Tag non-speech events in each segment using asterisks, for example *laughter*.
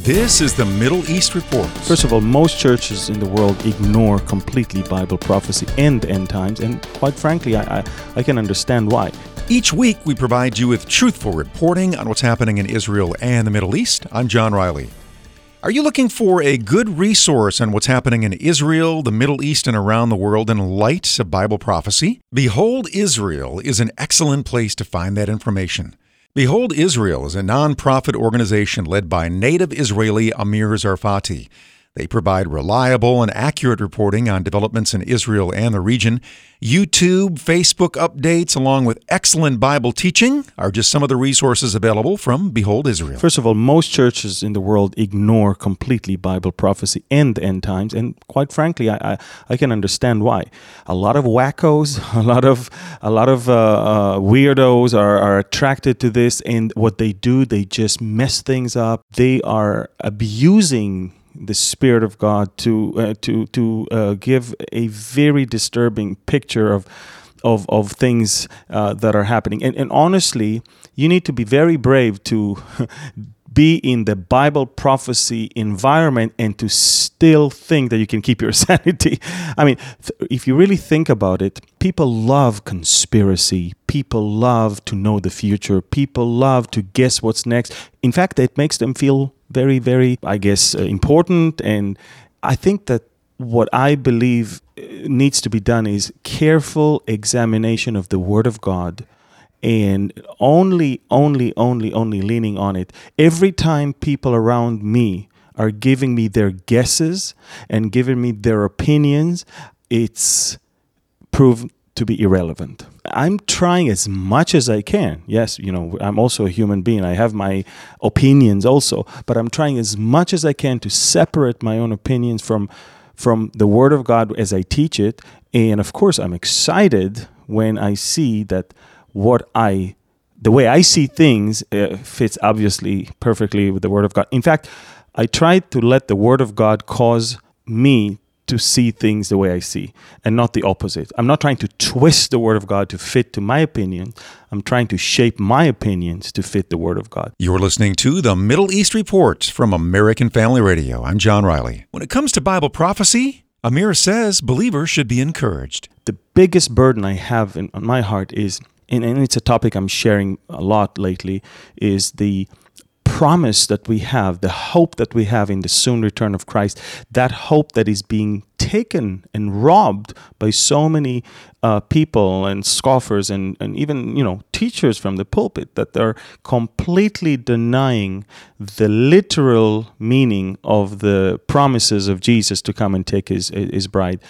This is the Middle East Report. First of all, most churches in the world ignore completely Bible prophecy and end times, and quite frankly, I, I, I can understand why. Each week, we provide you with truthful reporting on what's happening in Israel and the Middle East. I'm John Riley. Are you looking for a good resource on what's happening in Israel, the Middle East, and around the world in light of Bible prophecy? Behold Israel is an excellent place to find that information. Behold Israel is a non-profit organization led by native Israeli Amir Tsarfati. They provide reliable and accurate reporting on developments in Israel and the region. YouTube, Facebook updates, along with excellent Bible teaching, are just some of the resources available from Behold Israel. First of all, most churches in the world ignore completely Bible prophecy and the end times, and quite frankly, I, I, I can understand why. A lot of wackos, *laughs* a lot of a lot of uh, uh, weirdos are, are attracted to this, and what they do, they just mess things up. They are abusing the Spirit of God to uh, to to uh, give a very disturbing picture of of of things uh, that are happening. And, and honestly, you need to be very brave to. *laughs* be in the Bible prophecy environment and to still think that you can keep your *laughs* sanity. I mean, th- if you really think about it, people love conspiracy. People love to know the future. People love to guess what's next. In fact, it makes them feel very, very, I guess, uh, important. And I think that what I believe uh, needs to be done is careful examination of the Word of God and only, only, only, only leaning on it. Every time people around me are giving me their guesses and giving me their opinions, it's proved to be irrelevant. I'm trying as much as I can. Yes, you know, I'm also a human being. I have my opinions also, but I'm trying as much as I can to separate my own opinions from from the word of God as I teach it. And of course, I'm excited when I see that what I the way I see things uh, fits obviously perfectly with the word of God. In fact, I try to let the word of God cause me to see things the way I see and not the opposite. I'm not trying to twist the Word of God to fit to my opinion. I'm trying to shape my opinions to fit the Word of God. You're listening to the Middle East Report from American Family Radio. I'm John Riley. When it comes to Bible prophecy, Amir says believers should be encouraged. The biggest burden I have in, on my heart is, and, and it's a topic I'm sharing a lot lately, is the promise that we have, the hope that we have in the soon return of Christ, that hope that is being taken and robbed by so many uh, people and scoffers and, and even you know teachers from the pulpit that they're completely denying the literal meaning of the promises of Jesus to come and take his his bride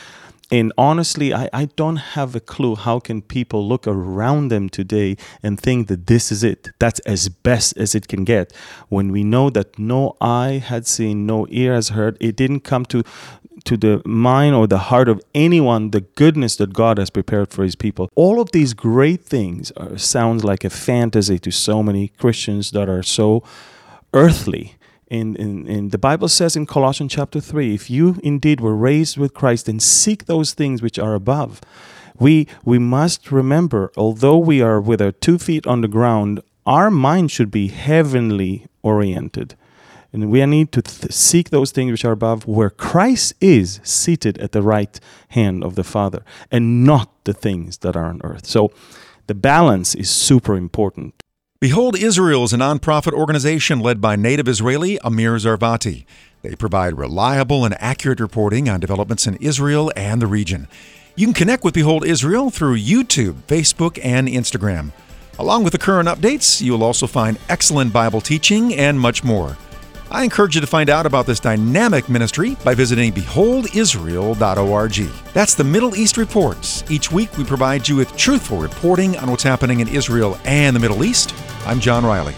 and honestly I, I don't have a clue how can people look around them today and think that this is it. That's as best as it can get. When we know that no eye had seen no ear has heard it didn't come to to the mind or the heart of anyone the goodness that god has prepared for his people. All of these great things are, sounds like a fantasy to so many christians that are so earthly in, the Bible says in Colossians chapter 3 if you indeed were raised with Christ, then seek those things which are above. We, we must remember, although we are with our two feet on the ground, our mind should be heavenly oriented. And we need to th- seek those things which are above, where Christ is seated at the right hand of the Father, and not the things that are on earth. So the balance is super important. Behold Israel is a nonprofit organization led by native Israeli Amir Tsarfati. They provide reliable and accurate reporting on developments in Israel and the region. You can connect with Behold Israel through YouTube, Facebook, and Instagram. Along with the current updates, you will also find excellent Bible teaching and much more. I encourage you to find out about this dynamic ministry by visiting beholdisrael.org. That's the Middle East Reports. Each week we provide you with truthful reporting on what's happening in Israel and the Middle East. I'm John Riley.